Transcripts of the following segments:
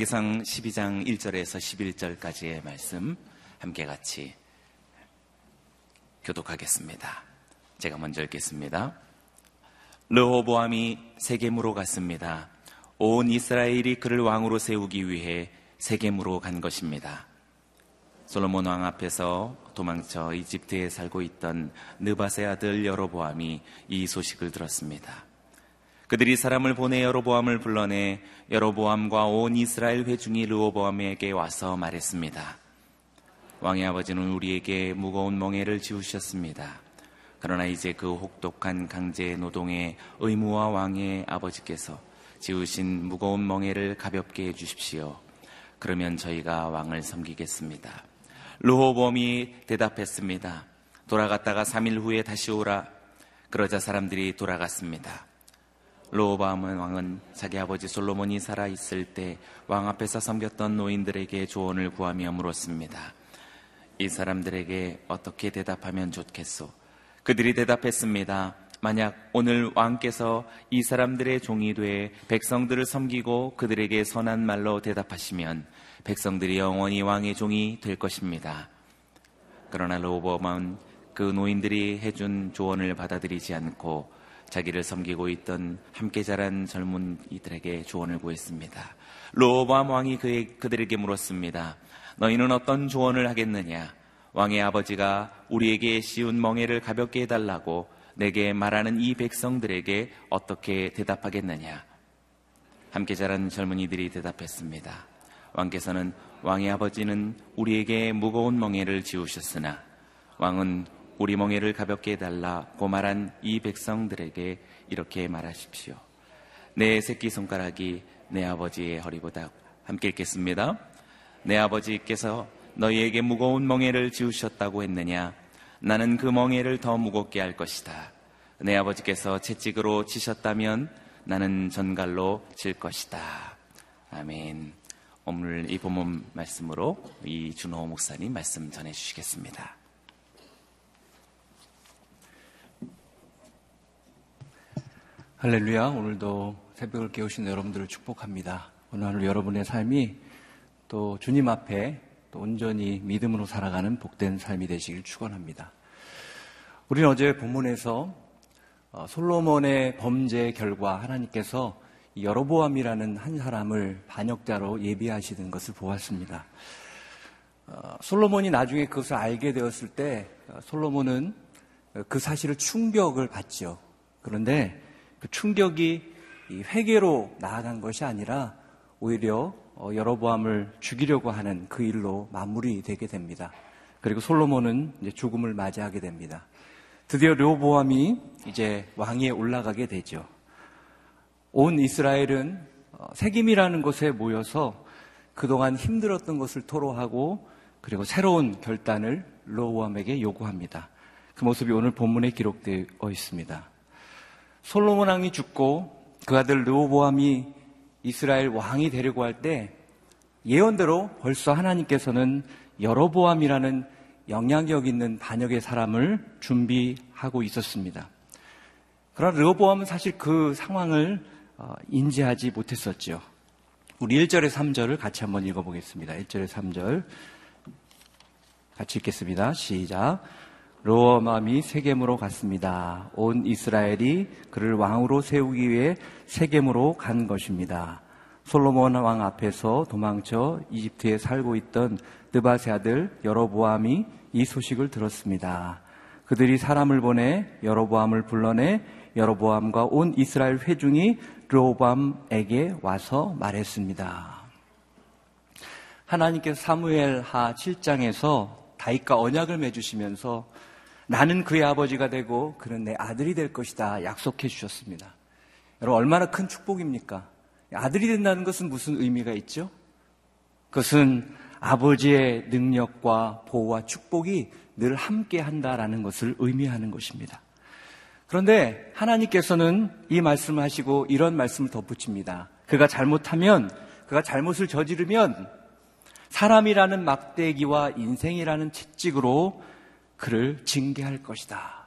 열왕기상 12장 1절에서 11절까지의 말씀 함께 같이 교독하겠습니다. 제가 먼저 읽겠습니다. 르호보암이 세겜으로 갔습니다. 온 이스라엘이 그를 왕으로 세우기 위해 세겜으로 간 것입니다. 솔로몬 왕 앞에서 도망쳐 이집트에 살고 있던 느바세 아들 여로보암이 이 소식을 들었습니다. 그들이 사람을 보내 여로보암을 불러내 여로보암과 온 이스라엘 회중이 르호보암에게 와서 말했습니다. 왕의 아버지는 우리에게 무거운 멍해를 지우셨습니다. 그러나 이제 그 혹독한 강제 노동의 의무와 왕의 아버지께서 지으신 무거운 멍해를 가볍게 해주십시오. 그러면 저희가 왕을 섬기겠습니다. 르호범이 대답했습니다. 돌아갔다가 3일 후에 다시 오라. 그러자 사람들이 돌아갔습니다. 로호밤은 왕은 자기 아버지 솔로몬이 살아 있을 때 왕 앞에서 섬겼던 노인들에게 조언을 구하며 물었습니다. 이 사람들에게 어떻게 대답하면 좋겠소? 그들이 대답했습니다. 만약 오늘 왕께서 이 사람들의 종이 돼 백성들을 섬기고 그들에게 선한 말로 대답하시면 백성들이 영원히 왕의 종이 될 것입니다. 그러나 로보암은 그 노인들이 해준 조언을 받아들이지 않고 자기를 섬기고 있던 함께 자란 젊은 이들에게 조언을 구했습니다. 로보암 왕이 그들에게 물었습니다. 너희는 어떤 조언을 하겠느냐? 왕의 아버지가 우리에게 씌운 멍해를 가볍게 해달라고 내게 말하는 이 백성들에게 어떻게 대답하겠느냐? 함께 자란 젊은이들이 대답했습니다. 왕께서는 왕의 아버지는 우리에게 무거운 멍해를 지우셨으나 왕은 우리 멍해를 가볍게 해달라 고 말한 이 백성들에게 이렇게 말하십시오. 내 새끼 손가락이 내 아버지의 허리보다 함께 읽겠습니다. 내 아버지께서 너희에게 무거운 멍해를 지우셨다고 했느냐? 나는 그 멍해를 더 무겁게 할 것이다. 내 아버지께서 채찍으로 치셨다면 나는 전갈로 칠 것이다. 아멘. 오늘 이 본문 말씀으로 이준호 목사님 말씀 전해 주시겠습니다. 할렐루야. 오늘도 새벽을 깨우신 여러분들을 축복합니다. 오늘 하루 여러분의 삶이 또 주님 앞에 또 온전히 믿음으로 살아가는 복된 삶이 되시길 축원합니다. 우리는 어제 본문에서 어, 솔로몬의 범죄 결과 하나님께서 여로보암이라는 한 사람을 반역자로 예비하시는 것을 보았습니다. 어, 솔로몬이 나중에 그것을 알게 되었을 때 어, 솔로몬은 그 사실을 충격을 받죠. 그런데 그 충격이 회개로 나아간 것이 아니라 오히려 어, 여로보암을 죽이려고 하는 그 일로 마무리되게 됩니다. 그리고 솔로몬은 이제 죽음을 맞이하게 됩니다. 드디어 르호보암이 이제 왕위에 올라가게 되죠. 온 이스라엘은 어, 세김이라는 곳에 모여서 그동안 힘들었던 것을 토로하고 그리고 새로운 결단을 르호보암에게 요구합니다. 그 모습이 오늘 본문에 기록되어 있습니다. 솔로몬 왕이 죽고 그 아들 르호보암이 이스라엘 왕이 되려고 할 때 예언대로 벌써 하나님께서는 여러보암이라는 영향력 있는 반역의 사람을 준비하고 있었습니다. 그러나 르호보암은 사실 그 상황을 어, 인지하지 못했었죠. 우리 1절에 3절을 같이 한번 읽어보겠습니다. 1절에 3절 같이 읽겠습니다. 시작. 로어맘이 세겜으로 갔습니다. 온 이스라엘이 그를 왕으로 세우기 위해 세겜으로 간 것입니다. 솔로몬 왕 앞에서 도망쳐 이집트에 살고 있던 느바세 아들 여로보암이 이 소식을 들었습니다. 그들이 사람을 보내 여로보암을 불러내 여로보암과 온 이스라엘 회중이 르호밤에게 와서 말했습니다. 하나님께서 사무엘 하 7장에서 다윗과 언약을 맺으시면서 나는 그의 아버지가 되고 그는 내 아들이 될 것이다 약속해 주셨습니다. 여러분 얼마나 큰 축복입니까? 아들이 된다는 것은 무슨 의미가 있죠? 그것은 아버지의 능력과 보호와 축복이 늘 함께 한다라는 것을 의미하는 것입니다. 그런데 하나님께서는 이 말씀을 하시고 이런 말씀을 덧붙입니다. 그가 잘못하면, 그가 잘못을 저지르면 사람이라는 막대기와 인생이라는 채찍으로 그를 징계할 것이다.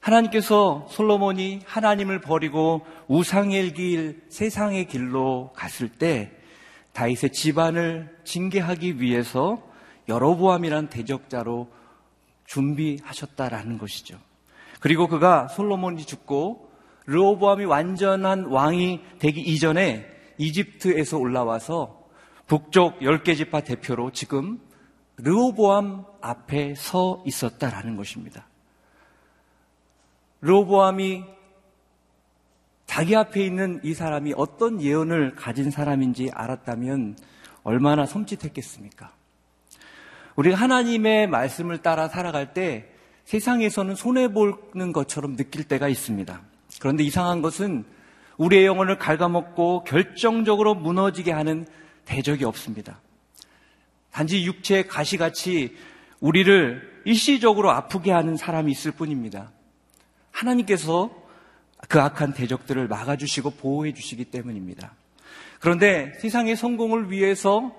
하나님께서 솔로몬이 하나님을 버리고 우상의 길, 세상의 길로 갔을 때 다윗의 집안을 징계하기 위해서 여로보암이란 대적자로 준비하셨다라는 것이죠. 그리고 그가 솔로몬이 죽고 르호보암이 완전한 왕이 되기 이전에 이집트에서 올라와서 북쪽 10개 지파 대표로 지금 르호보암 앞에 서 있었다라는 것입니다. 르호보암이 자기 앞에 있는 이 사람이 어떤 예언을 가진 사람인지 알았다면 얼마나 섬찟했겠습니까? 우리가 하나님의 말씀을 따라 살아갈 때 세상에서는 손해보는 것처럼 느낄 때가 있습니다. 그런데 이상한 것은 우리의 영혼을 갉아먹고 결정적으로 무너지게 하는 대적이 없습니다. 단지 육체의 가시같이 우리를 일시적으로 아프게 하는 사람이 있을 뿐입니다. 하나님께서 그 악한 대적들을 막아주시고 보호해 주시기 때문입니다. 그런데 세상의 성공을 위해서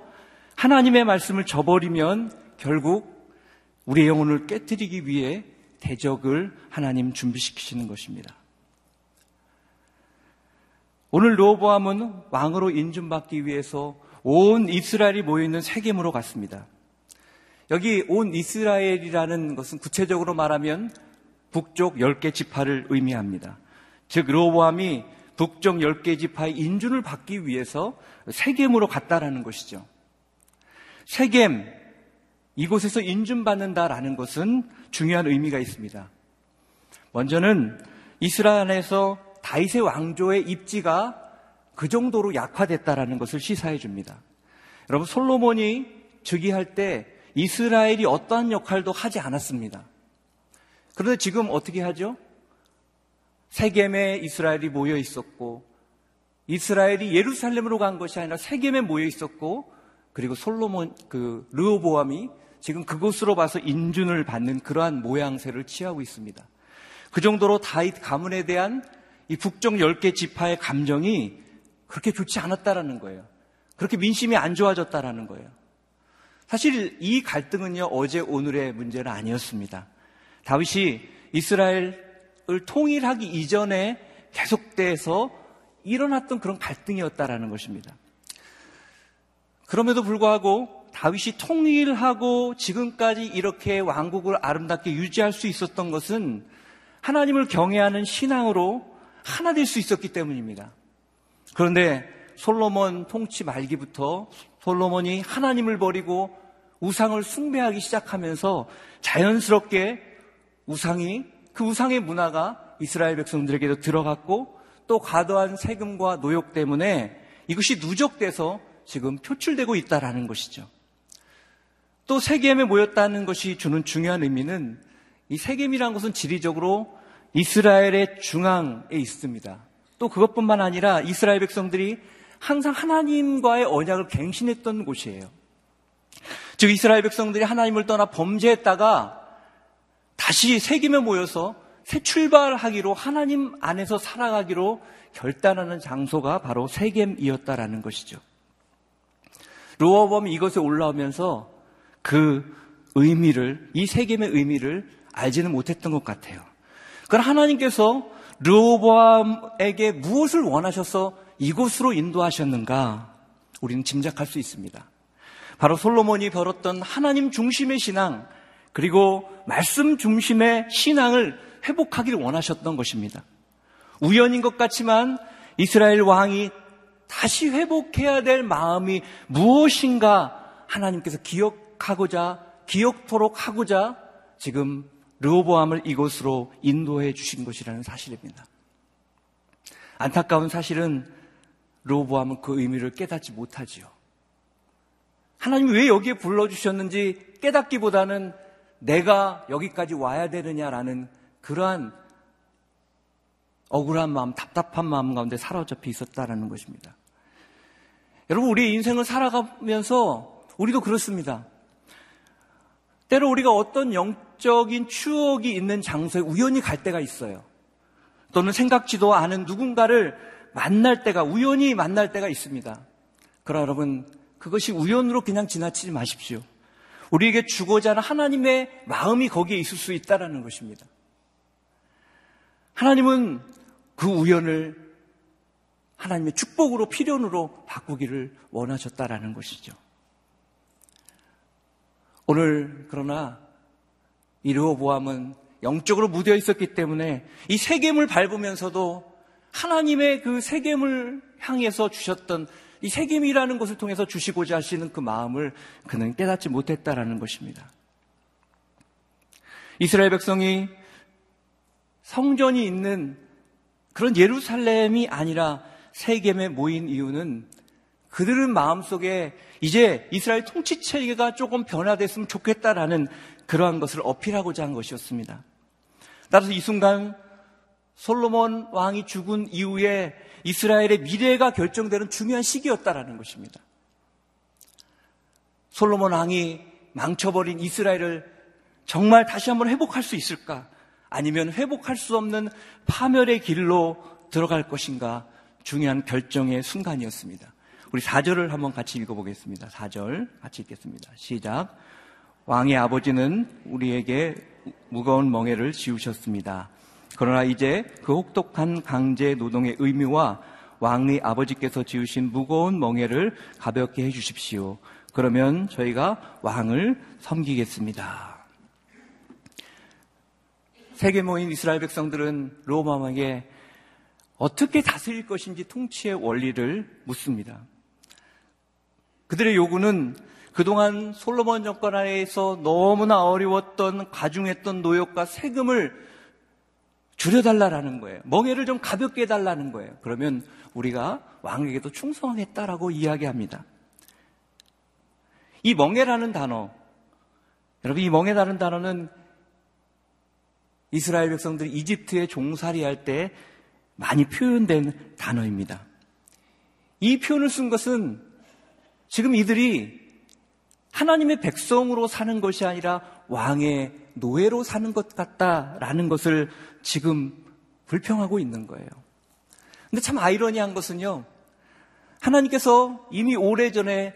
하나님의 말씀을 저버리면 결국 우리의 영혼을 깨뜨리기 위해 대적을 하나님 준비시키시는 것입니다. 오늘 로보암은 왕으로 인준받기 위해서 온 이스라엘이 모여있는 세겜으로 갔습니다. 여기 온 이스라엘이라는 것은 구체적으로 말하면 북쪽 10개 지파를 의미합니다. 즉 로보암이 북쪽 10개 지파의 인준을 받기 위해서 세겜으로 갔다라는 것이죠. 세겜 이곳에서 인준받는다라는 것은 중요한 의미가 있습니다. 먼저는 이스라엘에서 다윗의 왕조의 입지가 그 정도로 약화됐다라는 것을 시사해 줍니다. 여러분 솔로몬이 즉위할 때 이스라엘이 어떠한 역할도 하지 않았습니다. 그런데 지금 어떻게 하죠? 세겜에 이스라엘이 모여 있었고 이스라엘이 예루살렘으로 간 것이 아니라 세겜에 모여 있었고 그리고 솔로몬 그 르호보암이 지금 그곳으로 봐서 인준을 받는 그러한 모양새를 취하고 있습니다. 그 정도로 다윗 가문에 대한 이 북쪽 10개 지파의 감정이 그렇게 좋지 않았다라는 거예요. 그렇게 민심이 안 좋아졌다라는 거예요. 사실 이 갈등은요, 어제 오늘의 문제는 아니었습니다. 다윗이 이스라엘을 통일하기 이전에 계속돼서 일어났던 그런 갈등이었다라는 것입니다. 그럼에도 불구하고 다윗이 통일하고 지금까지 이렇게 왕국을 아름답게 유지할 수 있었던 것은 하나님을 경외하는 신앙으로 하나 될 수 있었기 때문입니다. 그런데 솔로몬 통치 말기부터 솔로몬이 하나님을 버리고 우상을 숭배하기 시작하면서 자연스럽게 우상이 그 우상의 문화가 이스라엘 백성들에게도 들어갔고 또 과도한 세금과 노역 때문에 이것이 누적돼서 지금 표출되고 있다라는 것이죠. 또 세겜에 모였다는 것이 주는 중요한 의미는 이 세겜이라는 것은 지리적으로 이스라엘의 중앙에 있습니다. 또 그것뿐만 아니라 이스라엘 백성들이 항상 하나님과의 언약을 갱신했던 곳이에요. 즉 이스라엘 백성들이 하나님을 떠나 범죄했다가 다시 세겜에 모여서 새 출발하기로 하나님 안에서 살아가기로 결단하는 장소가 바로 세겜이었다라는 것이죠. 로어범이 이것에 올라오면서 그 의미를 이 세겜의 의미를 알지는 못했던 것 같아요. 그러나 하나님께서 르호보암에게 무엇을 원하셔서 이곳으로 인도하셨는가 우리는 짐작할 수 있습니다. 바로 솔로몬이 벌었던 하나님 중심의 신앙 그리고 말씀 중심의 신앙을 회복하기를 원하셨던 것입니다. 우연인 것 같지만 이스라엘 왕이 다시 회복해야 될 마음이 무엇인가 하나님께서 기억하고자 기억토록 하고자 지금 르호보암을 이곳으로 인도해 주신 것이라는 사실입니다. 안타까운 사실은 르호보암은 그 의미를 깨닫지 못하지요. 하나님이 왜 여기에 불러주셨는지 깨닫기보다는 내가 여기까지 와야 되느냐라는 그러한 억울한 마음, 답답한 마음 가운데 사로잡혀 있었다라는 것입니다. 여러분, 우리 인생을 살아가면서 우리도 그렇습니다. 때로 우리가 어떤 영적인 추억이 있는 장소에 우연히 갈 때가 있어요. 또는 생각지도 않은 누군가를 만날 때가, 우연히 만날 때가 있습니다. 그러나 여러분, 그것이 우연으로 그냥 지나치지 마십시오. 우리에게 주고자 하는 하나님의 마음이 거기에 있을 수 있다는 것입니다. 하나님은 그 우연을 하나님의 축복으로 필연으로 바꾸기를 원하셨다라는 것이죠. 오늘 그러나 이르호보암은 영적으로 묻어 있었기 때문에 이 세겜을 밟으면서도 하나님의 그 세겜을 향해서 주셨던 이 세겜이라는 것을 통해서 주시고자 하시는 그 마음을 그는 깨닫지 못했다라는 것입니다. 이스라엘 백성이 성전이 있는 그런 예루살렘이 아니라 세겜에 모인 이유는 그들은 마음속에 이제 이스라엘 통치 체계가 조금 변화됐으면 좋겠다라는 그러한 것을 어필하고자 한 것이었습니다. 따라서 이 순간 솔로몬 왕이 죽은 이후에 이스라엘의 미래가 결정되는 중요한 시기였다라는 것입니다. 솔로몬 왕이 망쳐버린 이스라엘을 정말 다시 한번 회복할 수 있을까? 아니면 회복할 수 없는 파멸의 길로 들어갈 것인가? 중요한 결정의 순간이었습니다. 우리 4절을 한번 같이 읽어보겠습니다. 4절 같이 읽겠습니다. 시작. 왕의 아버지는 우리에게 무거운 멍해를 지우셨습니다. 그러나 이제 그 혹독한 강제 노동의 의미와 왕의 아버지께서 지으신 무거운 멍해를 가볍게 해주십시오. 그러면 저희가 왕을 섬기겠습니다. 세계 모인 이스라엘 백성들은 로마 왕에게 어떻게 다스릴 것인지 통치의 원리를 묻습니다. 그들의 요구는 그동안 솔로몬 정권 하에서 너무나 어려웠던 가중했던 노역과 세금을 줄여달라는 거예요. 멍해를 좀 가볍게 해달라는 거예요. 그러면 우리가 왕에게도 충성하겠다라고 이야기합니다. 이 멍해라는 단어, 여러분 이 멍해라는 단어는 이스라엘 백성들이 이집트에 종살이 할 때 많이 표현된 단어입니다. 이 표현을 쓴 것은 지금 이들이 하나님의 백성으로 사는 것이 아니라 왕의 노예로 사는 것 같다라는 것을 지금 불평하고 있는 거예요. 근데 참 아이러니한 것은요. 하나님께서 이미 오래전에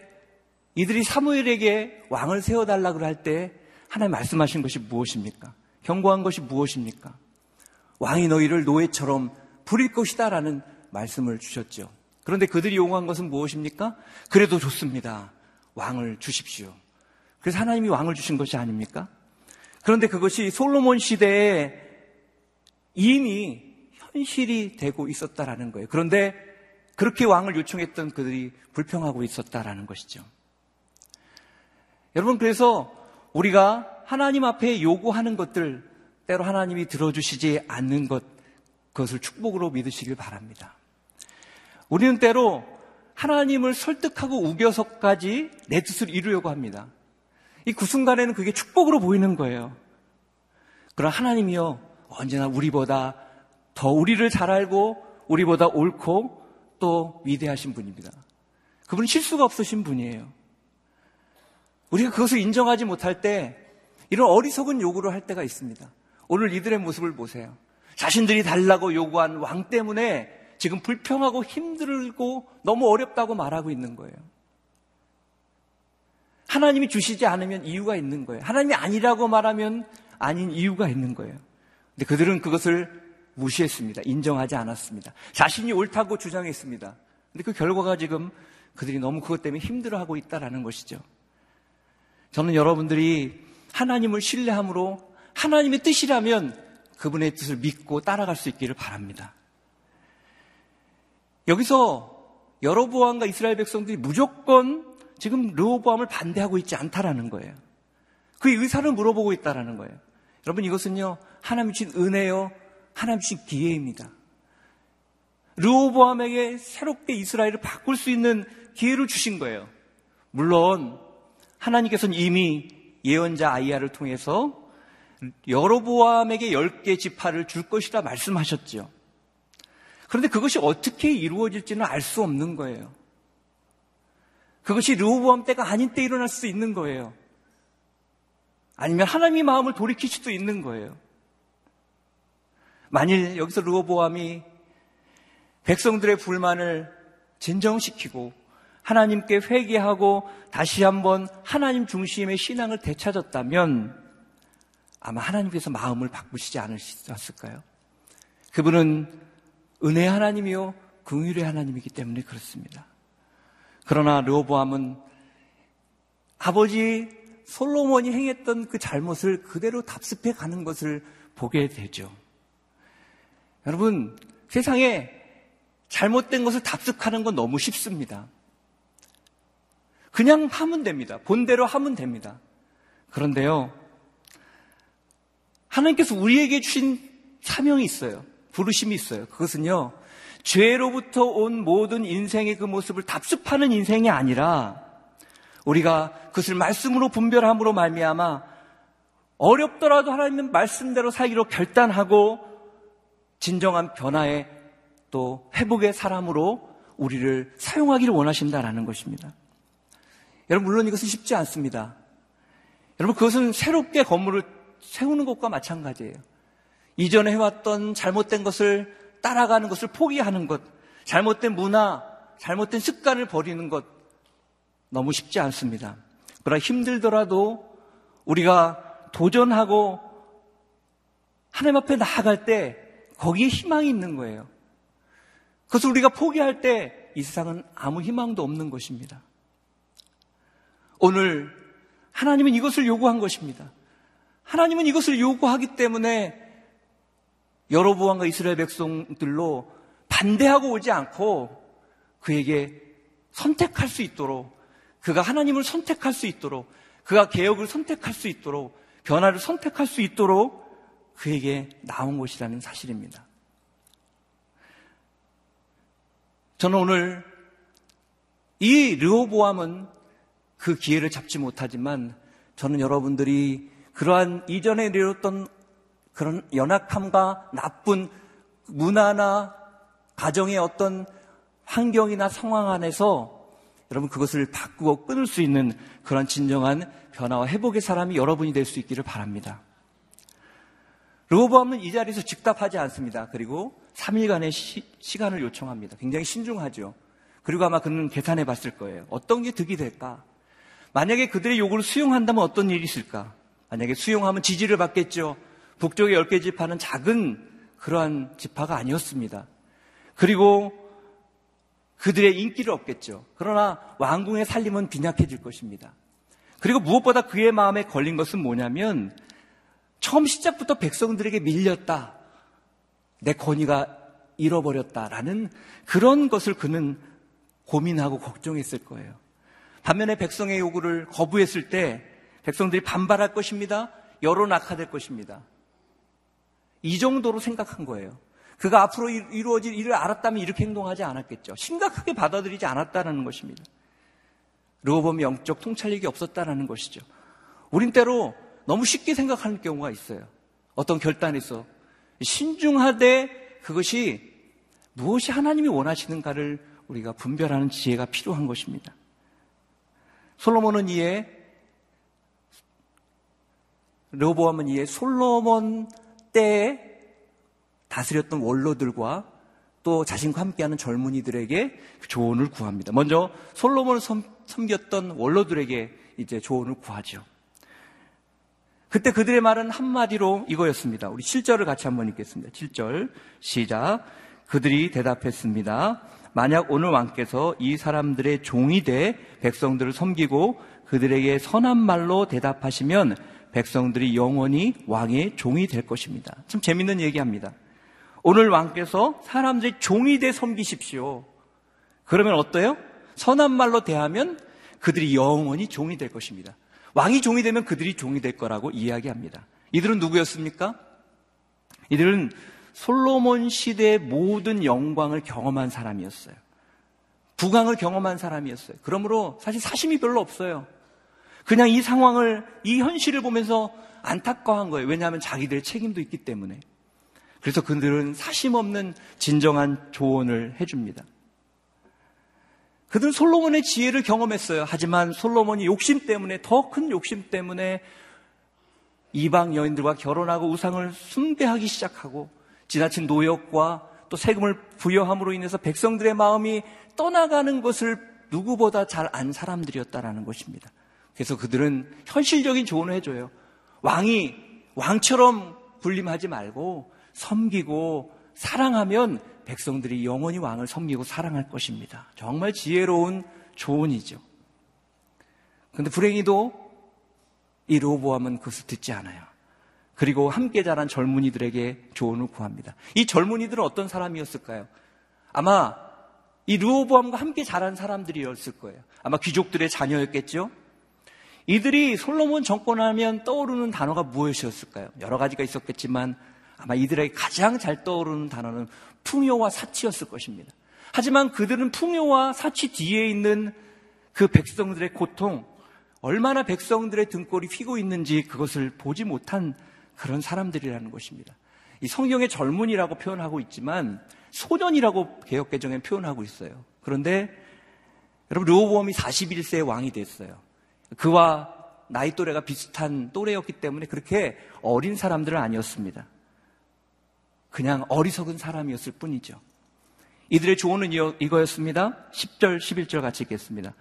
이들이 사무엘에게 왕을 세워달라고 할 때 하나님 말씀하신 것이 무엇입니까? 경고한 것이 무엇입니까? 왕이 너희를 노예처럼 부릴 것이다 라는 말씀을 주셨죠. 그런데 그들이 요구한 것은 무엇입니까? 그래도 좋습니다. 왕을 주십시오. 그래서 하나님이 왕을 주신 것이 아닙니까? 그런데 그것이 솔로몬 시대에 이미 현실이 되고 있었다라는 거예요. 그런데 그렇게 왕을 요청했던 그들이 불평하고 있었다라는 것이죠. 여러분, 그래서 우리가 하나님 앞에 요구하는 것들, 때로 하나님이 들어주시지 않는 것, 그것을 축복으로 믿으시길 바랍니다. 우리는 때로 하나님을 설득하고 우겨서까지 내 뜻을 이루려고 합니다. 이 그 순간에는 그게 축복으로 보이는 거예요. 그러나 하나님이요, 언제나 우리보다 더 우리를 잘 알고 우리보다 옳고 또 위대하신 분입니다. 그분은 실수가 없으신 분이에요. 우리가 그것을 인정하지 못할 때 이런 어리석은 요구를 할 때가 있습니다. 오늘 이들의 모습을 보세요. 자신들이 달라고 요구한 왕 때문에 지금 불평하고 힘들고 너무 어렵다고 말하고 있는 거예요. 하나님이 주시지 않으면 이유가 있는 거예요. 하나님이 아니라고 말하면 아닌 이유가 있는 거예요. 근데 그들은 그것을 무시했습니다. 인정하지 않았습니다. 자신이 옳다고 주장했습니다. 근데 그 결과가 지금 그들이 너무 그것 때문에 힘들어하고 있다라는 것이죠. 저는 여러분들이 하나님을 신뢰함으로 하나님의 뜻이라면 그분의 뜻을 믿고 따라갈 수 있기를 바랍니다. 여기서 여로보암과 이스라엘 백성들이 무조건 지금 르호보암을 반대하고 있지 않다라는 거예요. 그 의사를 물어보고 있다라는 거예요. 여러분 이것은요 하나님 주신 은혜요 하나님 주신 기회입니다. 르호보암에게 새롭게 이스라엘을 바꿀 수 있는 기회를 주신 거예요. 물론 하나님께서는 이미 예언자 아이야를 통해서 여로보암에게 10개 지파를 줄 것이라 말씀하셨죠. 그런데 그것이 어떻게 이루어질지는 알 수 없는 거예요. 그것이 르호보암 때가 아닌 때 일어날 수 있는 거예요. 아니면 하나님의 마음을 돌이킬 수도 있는 거예요. 만일 여기서 르호보암이 백성들의 불만을 진정시키고 하나님께 회개하고 다시 한번 하나님 중심의 신앙을 되찾았다면 아마 하나님께서 마음을 바꾸시지 않으셨을까요? 그분은 은혜 하나님이요 긍휼의 하나님이기 때문에 그렇습니다. 그러나 르호보암은 아버지 솔로몬이 행했던 그 잘못을 그대로 답습해 가는 것을 보게 되죠. 여러분, 세상에 잘못된 것을 답습하는 건 너무 쉽습니다. 그냥 하면 됩니다. 본대로 하면 됩니다. 그런데요, 하나님께서 우리에게 주신 사명이 있어요. 부르심이 있어요. 그것은요, 죄로부터 온 모든 인생의 그 모습을 답습하는 인생이 아니라 우리가 그것을 말씀으로 분별함으로 말미암아 어렵더라도 하나님의 말씀대로 살기로 결단하고 진정한 변화의 또 회복의 사람으로 우리를 사용하기를 원하신다라는 것입니다. 여러분 물론 이것은 쉽지 않습니다. 여러분 그것은 새롭게 건물을 세우는 것과 마찬가지예요. 이전에 해왔던 잘못된 것을 따라가는 것을 포기하는 것, 잘못된 문화, 잘못된 습관을 버리는 것 너무 쉽지 않습니다. 그러나 힘들더라도 우리가 도전하고 하나님 앞에 나아갈 때 거기에 희망이 있는 거예요. 그것을 우리가 포기할 때 이 세상은 아무 희망도 없는 것입니다. 오늘 하나님은 이것을 요구한 것입니다. 하나님은 이것을 요구하기 때문에 여로보암과 이스라엘 백성들로 반대하고 오지 않고 그에게 선택할 수 있도록 그가 하나님을 선택할 수 있도록 그가 개혁을 선택할 수 있도록 변화를 선택할 수 있도록 그에게 나온 것이라는 사실입니다. 저는 오늘 이 르호보암은 그 기회를 잡지 못하지만 저는 여러분들이 그러한 이전에 내렸던 그런 연약함과 나쁜 문화나 가정의 어떤 환경이나 상황 안에서 여러분 그것을 바꾸고 끊을 수 있는 그런 진정한 변화와 회복의 사람이 여러분이 될 수 있기를 바랍니다. 르호보암은 이 자리에서 즉답하지 않습니다. 그리고 3일간의 시, 간을 요청합니다. 굉장히 신중하죠. 그리고 아마 그는 계산해 봤을 거예요. 어떤 게 득이 될까? 만약에 그들의 요구를 수용한다면 어떤 일이 있을까? 만약에 수용하면 지지를 받겠죠. 북쪽의 10개 지파는 작은 그러한 지파가 아니었습니다. 그리고 그들의 인기를 얻겠죠. 그러나 왕궁의 살림은 빈약해질 것입니다. 그리고 무엇보다 그의 마음에 걸린 것은 뭐냐면 처음 시작부터 백성들에게 밀렸다. 내 권위가 잃어버렸다라는 그런 것을 그는 고민하고 걱정했을 거예요. 반면에 백성의 요구를 거부했을 때 백성들이 반발할 것입니다. 여론 악화될 것입니다. 이 정도로 생각한 거예요. 그가 앞으로 이루어질 일을 알았다면 이렇게 행동하지 않았겠죠. 심각하게 받아들이지 않았다는 것입니다. 르호범이 영적 통찰력이 없었다는 것이죠. 우린 때로 너무 쉽게 생각하는 경우가 있어요. 어떤 결단에서 신중하되 그것이 무엇이 하나님이 원하시는가를 우리가 분별하는 지혜가 필요한 것입니다. 솔로몬은 이에 르호보암은 이에 솔로몬 때에 다스렸던 원로들과 또 자신과 함께하는 젊은이들에게 조언을 구합니다. 먼저 솔로몬을 섬겼던 원로들에게 이제 조언을 구하죠. 그때 그들의 말은 한마디로 이거였습니다. 우리 7절을 같이 한번 읽겠습니다. 7절 시작. 그들이 대답했습니다. 만약 오늘 왕께서 이 사람들의 종이 돼 백성들을 섬기고 그들에게 선한 말로 대답하시면 백성들이 영원히 왕의 종이 될 것입니다. 참 재밌는 얘기합니다. 오늘 왕께서 사람들이 종이 돼 섬기십시오. 그러면 어때요? 선한 말로 대하면 그들이 영원히 종이 될 것입니다. 왕이 종이 되면 그들이 종이 될 거라고 이야기합니다. 이들은 누구였습니까? 이들은 솔로몬 시대의 모든 영광을 경험한 사람이었어요. 부강을 경험한 사람이었어요. 그러므로 사실 사심이 별로 없어요. 그냥 이 상황을, 이 현실을 보면서 안타까워한 거예요. 왜냐하면 자기들의 책임도 있기 때문에. 그래서 그들은 사심 없는 진정한 조언을 해줍니다. 그들은 솔로몬의 지혜를 경험했어요. 하지만 솔로몬이 욕심 때문에, 더 큰 욕심 때문에 이방 여인들과 결혼하고 우상을 숭배하기 시작하고 지나친 노역과 또 세금을 부여함으로 인해서 백성들의 마음이 떠나가는 것을 누구보다 잘 안 사람들이었다라는 것입니다. 그래서 그들은 현실적인 조언을 해줘요. 왕이 왕처럼 군림하지 말고 섬기고 사랑하면 백성들이 영원히 왕을 섬기고 사랑할 것입니다. 정말 지혜로운 조언이죠. 근데 불행히도 이 로보암은 그것을 듣지 않아요. 그리고 함께 자란 젊은이들에게 조언을 구합니다. 이 젊은이들은 어떤 사람이었을까요? 아마 이 르호보암과 함께 자란 사람들이었을 거예요. 아마 귀족들의 자녀였겠죠? 이들이 솔로몬 정권하면 떠오르는 단어가 무엇이었을까요? 여러 가지가 있었겠지만 아마 이들에게 가장 잘 떠오르는 단어는 풍요와 사치였을 것입니다. 하지만 그들은 풍요와 사치 뒤에 있는 그 백성들의 고통, 얼마나 백성들의 등골이 휘고 있는지 그것을 보지 못한 그런 사람들이라는 것입니다. 이 성경의 젊은이라고 표현하고 있지만 소년이라고 개혁개정에 표현하고 있어요. 그런데 여러분 르호보암이 41세의 왕이 됐어요. 그와 나이 또래가 비슷한 또래였기 때문에 그렇게 어린 사람들은 아니었습니다. 그냥 어리석은 사람이었을 뿐이죠. 이들의 조언은 이거였습니다. 10절, 11절 같이 읽겠습니다.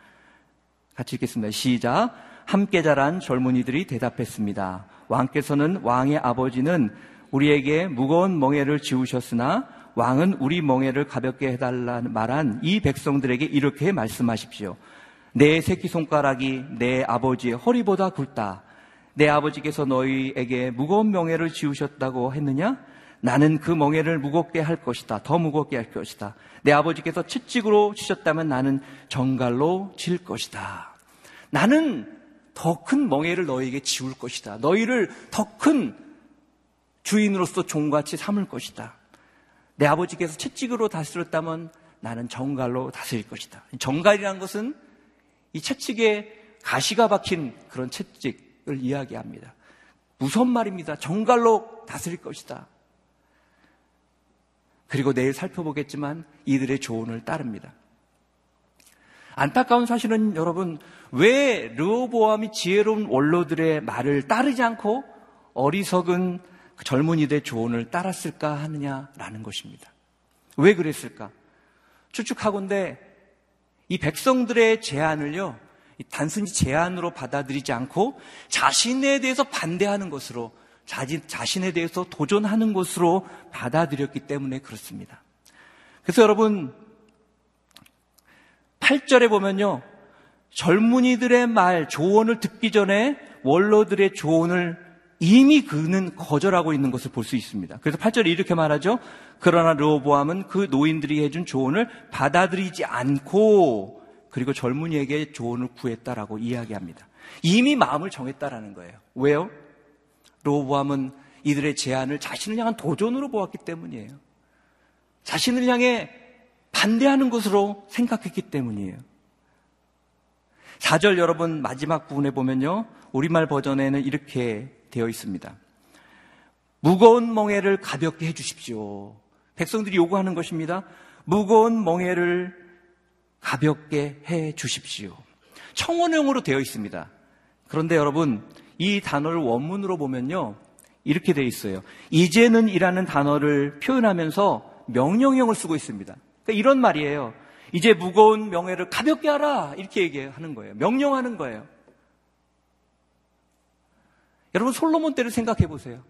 같이 읽겠습니다. 시작. 함께 자란 젊은이들이 대답했습니다. 왕께서는 왕의 아버지는 우리에게 무거운 멍에를 지우셨으나 왕은 우리 멍에를 가볍게 해달라 말한 이 백성들에게 이렇게 말씀하십시오. 내 새끼손가락이 내 아버지의 허리보다 굵다. 내 아버지께서 너희에게 무거운 멍에를 지우셨다고 했느냐? 나는 그 멍에를 무겁게 할 것이다. 더 무겁게 할 것이다. 내 아버지께서 채찍으로 치셨다면 나는 정갈로 칠 것이다. 나는 더 큰 멍에를 너희에게 지울 것이다. 너희를 더 큰 주인으로서 종같이 삼을 것이다. 내 아버지께서 채찍으로 다스렸다면 나는 정갈로 다스릴 것이다. 정갈이라는 것은 이 채찍에 가시가 박힌 그런 채찍을 이야기합니다. 무슨 말입니다. 정갈로 다스릴 것이다. 그리고 내일 살펴보겠지만 이들의 조언을 따릅니다. 안타까운 사실은 여러분 왜 르호보암이 지혜로운 원로들의 말을 따르지 않고 어리석은 젊은이들의 조언을 따랐을까 하느냐라는 것입니다. 왜 그랬을까? 추측하건대 이 백성들의 제안을요 단순히 제안으로 받아들이지 않고 자신에 대해서 반대하는 것으로 자신, 자신에 대해서 도전하는 것으로 받아들였기 때문에 그렇습니다. 그래서 여러분, 8절에 보면요. 젊은이들의 말, 조언을 듣기 전에 원로들의 조언을 이미 그는 거절하고 있는 것을 볼 수 있습니다. 그래서 8절에 이렇게 말하죠. 그러나 르호보암은 그 노인들이 해준 조언을 받아들이지 않고 그리고 젊은이에게 조언을 구했다라고 이야기합니다. 이미 마음을 정했다라는 거예요. 왜요? 로보암은 이들의 제안을 자신을 향한 도전으로 보았기 때문이에요. 자신을 향해 반대하는 것으로 생각했기 때문이에요. 4절 여러분 마지막 부분에 보면요. 우리말 버전에는 이렇게 되어 있습니다. 무거운 멍해를 가볍게 해 주십시오. 백성들이 요구하는 것입니다. 무거운 멍해를 가볍게 해 주십시오. 청원형으로 되어 있습니다. 그런데 여러분, 이 단어를 원문으로 보면요. 이렇게 되어 있어요. 이제는 이라는 단어를 표현하면서 명령형을 쓰고 있습니다. 그러니까 이런 말이에요. 이제 무거운 명예를 가볍게 하라. 이렇게 얘기하는 거예요. 명령하는 거예요. 여러분, 솔로몬 때를 생각해 보세요.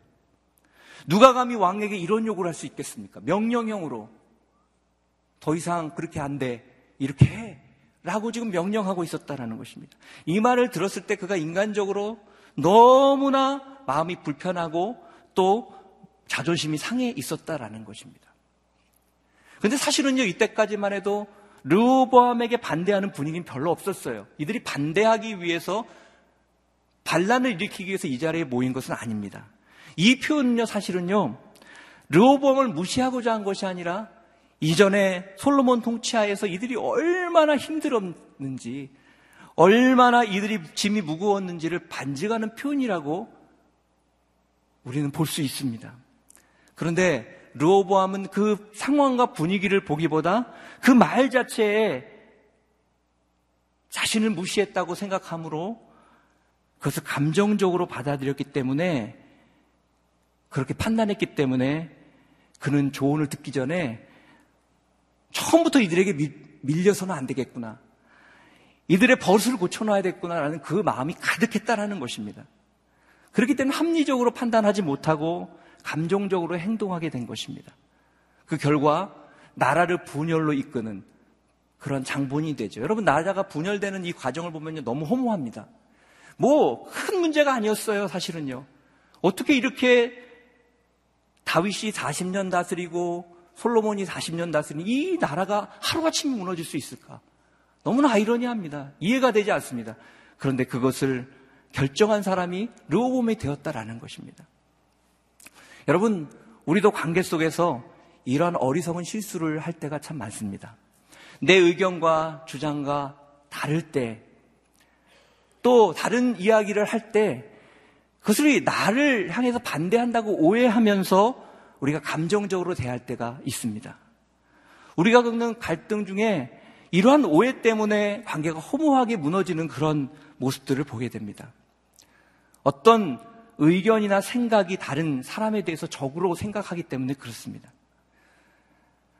누가 감히 왕에게 이런 요구를 할 수 있겠습니까? 명령형으로. 더 이상 그렇게 안 돼. 이렇게 해. 라고 지금 명령하고 있었다라는 것입니다. 이 말을 들었을 때 그가 인간적으로 너무나 마음이 불편하고 또 자존심이 상해 있었다라는 것입니다. 근데 사실은요, 이때까지만 해도 르호보암에게 반대하는 분위기는 별로 없었어요. 이들이 반대하기 위해서 반란을 일으키기 위해서 이 자리에 모인 것은 아닙니다. 이 표현은요, 사실은요, 르호보암을 무시하고자 한 것이 아니라 이전에 솔로몬 통치하에서 이들이 얼마나 힘들었는지 얼마나 이들이 짐이 무거웠는지를 반증하는 표현이라고 우리는 볼 수 있습니다. 그런데 르호보암은 그 상황과 분위기를 보기보다 그 말 자체에 자신을 무시했다고 생각하므로 그것을 감정적으로 받아들였기 때문에 그렇게 판단했기 때문에 그는 조언을 듣기 전에 처음부터 이들에게 밀 려서는 안 되겠구나. 이들의 버릇을 고쳐놔야 겠구나라는 그 마음이 가득했다라는 것입니다. 그렇기 때문에 합리적으로 판단하지 못하고 감정적으로 행동하게 된 것입니다. 그 결과 나라를 분열로 이끄는 그런 장본이 되죠. 여러분 나라가 분열되는 이 과정을 보면요 너무 허무합니다. 뭐 큰 문제가 아니었어요 사실은요. 어떻게 이렇게 다윗이 40년 다스리고 솔로몬이 40년 다스리는 이 나라가 하루아침에 무너질 수 있을까? 너무나 아이러니합니다. 이해가 되지 않습니다. 그런데 그것을 결정한 사람이 르호봄이 되었다라는 것입니다. 여러분, 우리도 관계 속에서 이러한 어리석은 실수를 할 때가 참 많습니다. 내 의견과 주장과 다를 때, 또 다른 이야기를 할 때, 그것을 나를 향해서 반대한다고 오해하면서 우리가 감정적으로 대할 때가 있습니다. 우리가 겪는 갈등 중에 이러한 오해 때문에 관계가 허무하게 무너지는 그런 모습들을 보게 됩니다. 어떤 의견이나 생각이 다른 사람에 대해서 적으로 생각하기 때문에 그렇습니다.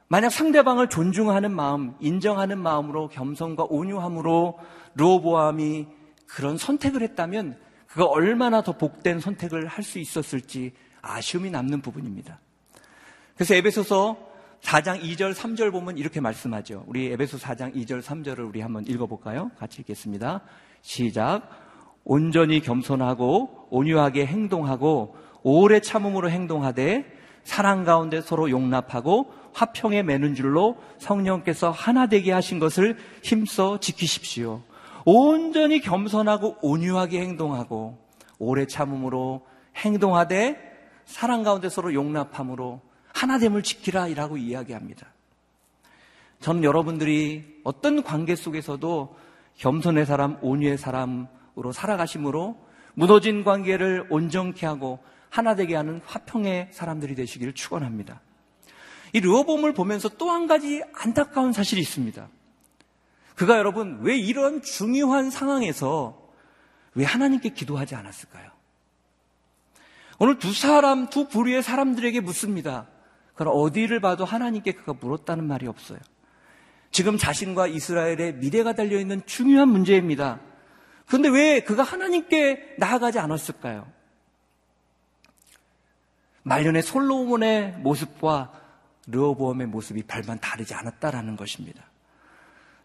만약 상대방을 존중하는 마음, 인정하는 마음으로 겸손과 온유함으로 르호보암이 그런 선택을 했다면 그가 얼마나 더 복된 선택을 할 수 있었을지 아쉬움이 남는 부분입니다. 그래서 에베소서 4장 2절 3절 보면 이렇게 말씀하죠. 우리 에베소 4장 2절 3절을 우리 한번 읽어볼까요? 같이 읽겠습니다. 시작. 온전히 겸손하고 온유하게 행동하고 오래 참음으로 행동하되 사랑 가운데 서로 용납하고 화평에 매는 줄로 성령께서 하나 되게 하신 것을 힘써 지키십시오. 온전히 겸손하고 온유하게 행동하고 오래 참음으로 행동하되 사랑 가운데 서로 용납함으로 하나됨을 지키라 이라고 이야기합니다. 저는 여러분들이 어떤 관계 속에서도 겸손의 사람, 온유의 사람으로 살아가심으로 무너진 관계를 온전케 하고 하나 되게 하는 화평의 사람들이 되시기를 축원합니다. 이 르호봄을 보면서 또 한 가지 안타까운 사실이 있습니다. 그가 여러분 왜 이런 중요한 상황에서 왜 하나님께 기도하지 않았을까요? 오늘 두 사람, 두 부류의 사람들에게 묻습니다. 그럼 어디를 봐도 하나님께 그가 물었다는 말이 없어요. 지금 자신과 이스라엘의 미래가 달려있는 중요한 문제입니다. 그런데 왜 그가 하나님께 나아가지 않았을까요? 말년의 솔로몬의 모습과 르호보암의 모습이 별반 다르지 않았다라는 것입니다.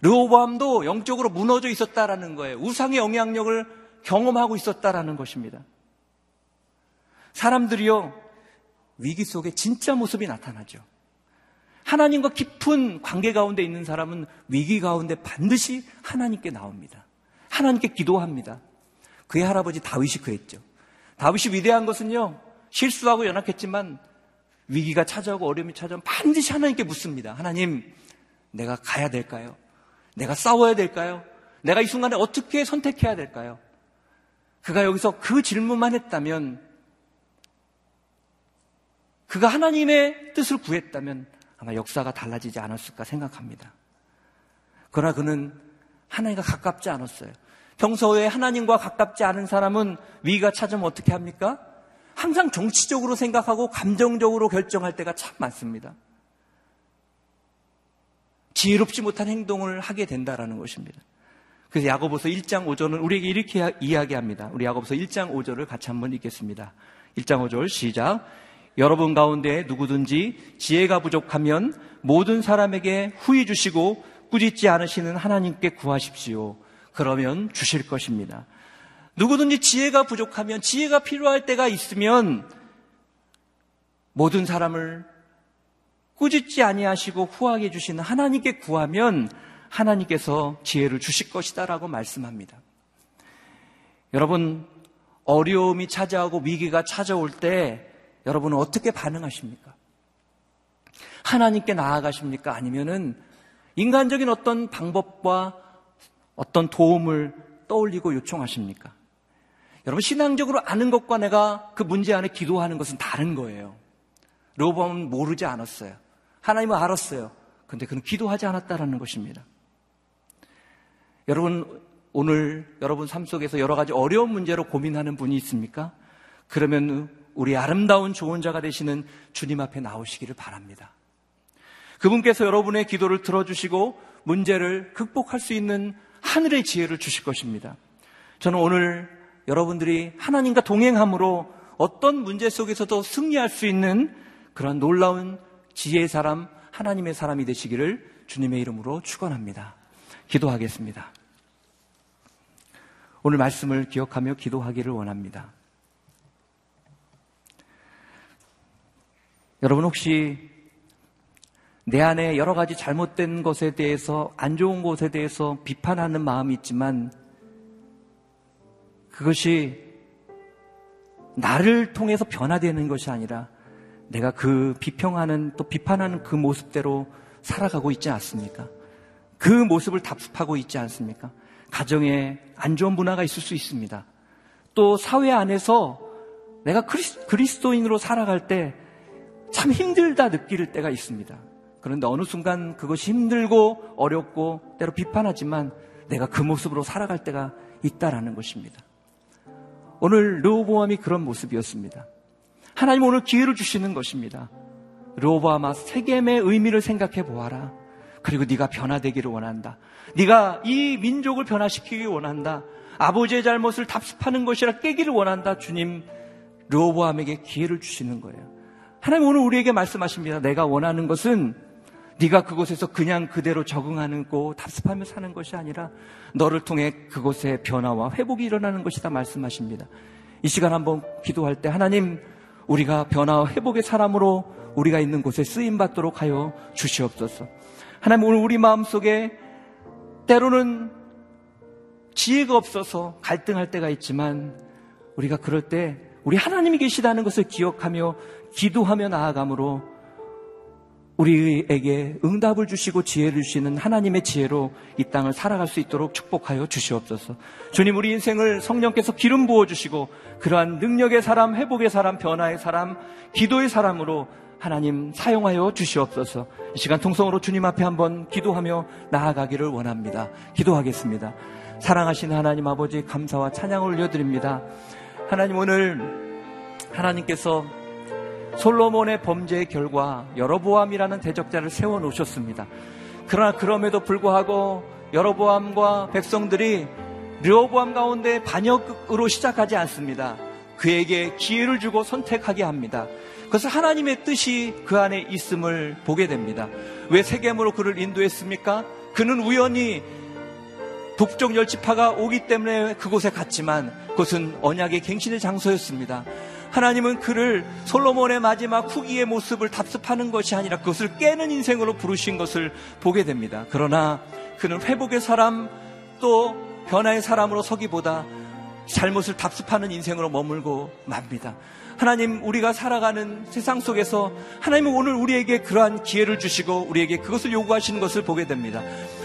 르호보암도 영적으로 무너져 있었다라는 거예요. 우상의 영향력을 경험하고 있었다라는 것입니다. 사람들이요 위기 속에 진짜 모습이 나타나죠. 하나님과 깊은 관계 가운데 있는 사람은 위기 가운데 반드시 하나님께 나옵니다. 하나님께 기도합니다. 그의 할아버지 다윗이 그랬죠. 다윗이 위대한 것은요, 실수하고 연약했지만 위기가 찾아오고 어려움이 찾아오면 반드시 하나님께 묻습니다. 하나님, 내가 가야 될까요? 내가 싸워야 될까요? 내가 이 순간에 어떻게 선택해야 될까요? 그가 여기서 그 질문만 했다면 그가 하나님의 뜻을 구했다면 아마 역사가 달라지지 않았을까 생각합니다. 그러나 그는 하나님과 가깝지 않았어요. 평소에 하나님과 가깝지 않은 사람은 위기가 찾으면 어떻게 합니까? 항상 정치적으로 생각하고 감정적으로 결정할 때가 참 많습니다. 지혜롭지 못한 행동을 하게 된다라는 것입니다. 그래서 야고보서 1장 5절은 우리에게 이렇게 이야기합니다. 우리 야고보서 1장 5절을 같이 한번 읽겠습니다. 1장 5절 시작. 여러분 가운데 누구든지 지혜가 부족하면 모든 사람에게 후히 주시고 꾸짖지 않으시는 하나님께 구하십시오. 그러면 주실 것입니다. 누구든지 지혜가 부족하면 지혜가 필요할 때가 있으면 모든 사람을 꾸짖지 아니하시고 후하게 주시는 하나님께 구하면 하나님께서 지혜를 주실 것이다라고 말씀합니다. 여러분 어려움이 찾아오고 위기가 찾아올 때 여러분은 어떻게 반응하십니까? 하나님께 나아가십니까? 아니면은 인간적인 어떤 방법과 어떤 도움을 떠올리고 요청하십니까? 여러분 신앙적으로 아는 것과 내가 그 문제 안에 기도하는 것은 다른 거예요. 로범은 모르지 않았어요. 하나님은 알았어요. 근데 그는 기도하지 않았다라는 것입니다. 여러분 오늘 여러분 삶 속에서 여러 가지 어려운 문제로 고민하는 분이 있습니까? 그러면 우리 아름다운 조언자가 되시는 주님 앞에 나오시기를 바랍니다. 그분께서 여러분의 기도를 들어주시고 문제를 극복할 수 있는 하늘의 지혜를 주실 것입니다. 저는 오늘 여러분들이 하나님과 동행함으로 어떤 문제 속에서도 승리할 수 있는 그런 놀라운 지혜의 사람, 하나님의 사람이 되시기를 주님의 이름으로 축원합니다. 기도하겠습니다. 오늘 말씀을 기억하며 기도하기를 원합니다. 여러분 혹시 내 안에 여러 가지 잘못된 것에 대해서 안 좋은 것에 대해서 비판하는 마음이 있지만 그것이 나를 통해서 변화되는 것이 아니라 내가 그 비평하는 또 비판하는 그 모습대로 살아가고 있지 않습니까? 그 모습을 답습하고 있지 않습니까? 가정에 안 좋은 문화가 있을 수 있습니다. 또 사회 안에서 내가 그리스, 도인으로 살아갈 때 참 힘들다 느낄 때가 있습니다. 그런데 어느 순간 그것이 힘들고 어렵고 때로 비판하지만 내가 그 모습으로 살아갈 때가 있다라는 것입니다. 오늘 르호보암이 그런 모습이었습니다. 하나님 오늘 기회를 주시는 것입니다. 르호보암아 세겜의 의미를 생각해 보아라. 그리고 네가 변화되기를 원한다. 네가 이 민족을 변화시키기 원한다. 아버지의 잘못을 답습하는 것이라 깨기를 원한다. 주님 르호보암에게 기회를 주시는 거예요. 하나님 오늘 우리에게 말씀하십니다. 내가 원하는 것은 네가 그곳에서 그냥 그대로 적응하는 거 답습하며 사는 것이 아니라 너를 통해 그곳에 변화와 회복이 일어나는 것이다 말씀하십니다. 이 시간 한번 기도할 때 하나님 우리가 변화와 회복의 사람으로 우리가 있는 곳에 쓰임 받도록 하여 주시옵소서. 하나님 오늘 우리 마음 속에 때로는 지혜가 없어서 갈등할 때가 있지만 우리가 그럴 때 우리 하나님이 계시다는 것을 기억하며 기도하며 나아감으로 우리에게 응답을 주시고 지혜를 주시는 하나님의 지혜로 이 땅을 살아갈 수 있도록 축복하여 주시옵소서. 주님, 우리 인생을 성령께서 기름 부어 주시고 그러한 능력의 사람, 회복의 사람, 변화의 사람, 기도의 사람으로 하나님 사용하여 주시옵소서. 이 시간 통성으로 주님 앞에 한번 기도하며 나아가기를 원합니다. 기도하겠습니다. 사랑하신 하나님 아버지 감사와 찬양을 올려드립니다. 하나님 오늘 하나님께서 솔로몬의 범죄의 결과 여러보암이라는 대적자를 세워 놓으셨습니다. 그러나 그럼에도 불구하고 여러보암과 백성들이 르호보암 가운데 반역으로 시작하지 않습니다. 그에게 기회를 주고 선택하게 합니다. 그래서 하나님의 뜻이 그 안에 있음을 보게 됩니다. 왜 세겜으로 그를 인도했습니까? 그는 우연히 북쪽 열지파가 오기 때문에 그곳에 갔지만 그것은 언약의 갱신의 장소였습니다. 하나님은 그를 솔로몬의 마지막 후기의 모습을 답습하는 것이 아니라 그것을 깨는 인생으로 부르신 것을 보게 됩니다. 그러나 그는 회복의 사람 또 변화의 사람으로 서기보다 잘못을 답습하는 인생으로 머물고 맙니다. 하나님, 우리가 살아가는 세상 속에서 하나님은 오늘 우리에게 그러한 기회를 주시고 우리에게 그것을 요구하시는 것을 보게 됩니다.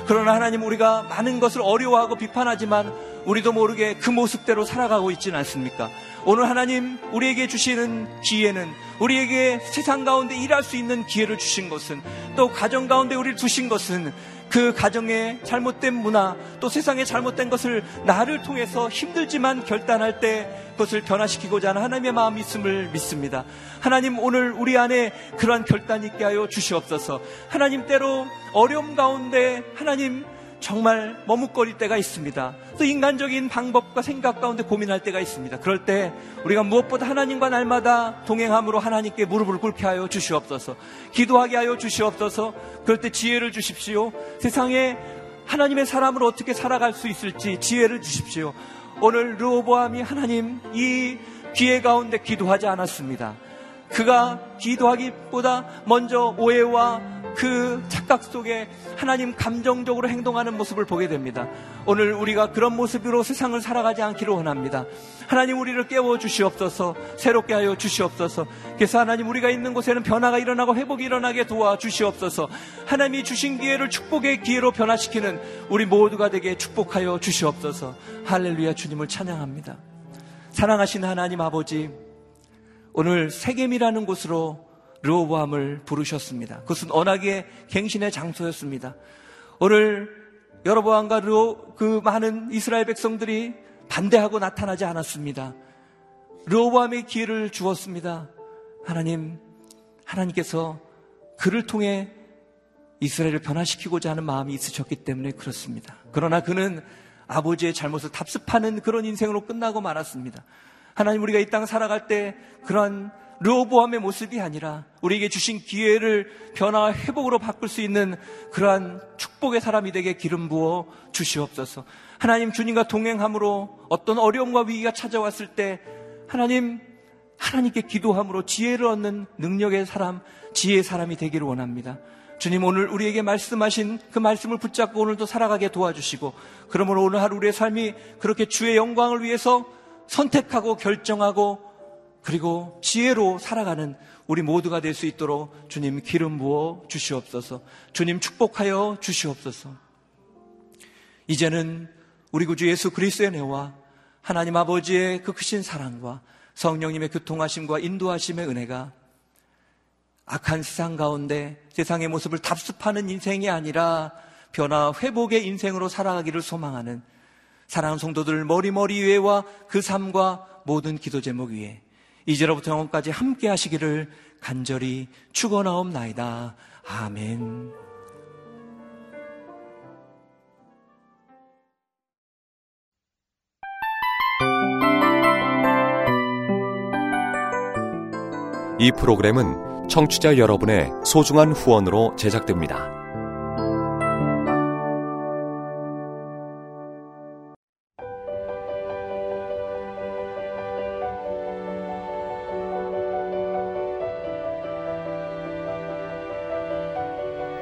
그러나 하나님, 우리가 많은 것을 어려워하고 비판하지만 우리도 모르게 그 모습대로 살아가고 있지는 않습니까? 오늘 하나님 우리에게 주시는 기회는 우리에게 세상 가운데 일할 수 있는 기회를 주신 것은 또 가정 가운데 우리를 두신 것은 그 가정의 잘못된 문화 또 세상의 잘못된 것을 나를 통해서 힘들지만 결단할 때 그것을 변화시키고자 하는 하나님의 마음이 있음을 믿습니다. 하나님 오늘 우리 안에 그러한 결단 있게 하여 주시옵소서. 하나님 때로 어려움 가운데 하나님 정말 머뭇거릴 때가 있습니다. 또 인간적인 방법과 생각 가운데 고민할 때가 있습니다. 그럴 때 우리가 무엇보다 하나님과 날마다 동행함으로 하나님께 무릎을 꿇게 하여 주시옵소서. 기도하게 하여 주시옵소서. 그럴 때 지혜를 주십시오. 세상에 하나님의 사람을 어떻게 살아갈 수 있을지 지혜를 주십시오. 오늘 르호보암이 하나님 이 기회 가운데 기도하지 않았습니다. 그가 기도하기보다 먼저 오해와 그 착각 속에 하나님 감정적으로 행동하는 모습을 보게 됩니다. 오늘 우리가 그런 모습으로 세상을 살아가지 않기를 원합니다. 하나님 우리를 깨워 주시옵소서, 새롭게 하여 주시옵소서. 그래서 하나님 우리가 있는 곳에는 변화가 일어나고 회복이 일어나게 도와 주시옵소서. 하나님이 주신 기회를 축복의 기회로 변화시키는 우리 모두가 되게 축복하여 주시옵소서. 할렐루야 주님을 찬양합니다. 사랑하신 하나님 아버지, 오늘 세겜이라는 곳으로 르호보암을 부르셨습니다. 그것은 언약의 갱신의 장소였습니다. 오늘 여러보암과 르호 그 많은 이스라엘 백성들이 반대하고 나타나지 않았습니다. 르호보암의 기회를 주었습니다. 하나님, 하나님께서 그를 통해 이스라엘을 변화시키고자 하는 마음이 있으셨기 때문에 그렇습니다. 그러나 그는 아버지의 잘못을 답습하는 그런 인생으로 끝나고 말았습니다. 하나님 우리가 이 땅 살아갈 때 그런 르호보암의 모습이 아니라 우리에게 주신 기회를 변화 회복으로 바꿀 수 있는 그러한 축복의 사람이 되게 기름 부어 주시옵소서. 하나님 주님과 동행함으로 어떤 어려움과 위기가 찾아왔을 때 하나님 하나님께 기도함으로 지혜를 얻는 능력의 사람, 지혜의 사람이 되기를 원합니다. 주님 오늘 우리에게 말씀하신 그 말씀을 붙잡고 오늘도 살아가게 도와주시고 그러므로 오늘 하루 우리의 삶이 그렇게 주의 영광을 위해서 선택하고 결정하고 그리고 지혜로 살아가는 우리 모두가 될 수 있도록 주님 기름 부어 주시옵소서. 주님 축복하여 주시옵소서. 이제는 우리 구주 예수 그리스도의 내와 하나님 아버지의 그 크신 사랑과 성령님의 교통하심과 인도하심의 은혜가 악한 세상 가운데 세상의 모습을 답습하는 인생이 아니라 변화 회복의 인생으로 살아가기를 소망하는 사랑하는 성도들 머리머리 위에와 그 삶과 모든 기도 제목 위에 이제로부터 영원까지 함께 하시기를 간절히 축원하옵나이다. 아멘. 이 프로그램은 청취자 여러분의 소중한 후원으로 제작됩니다.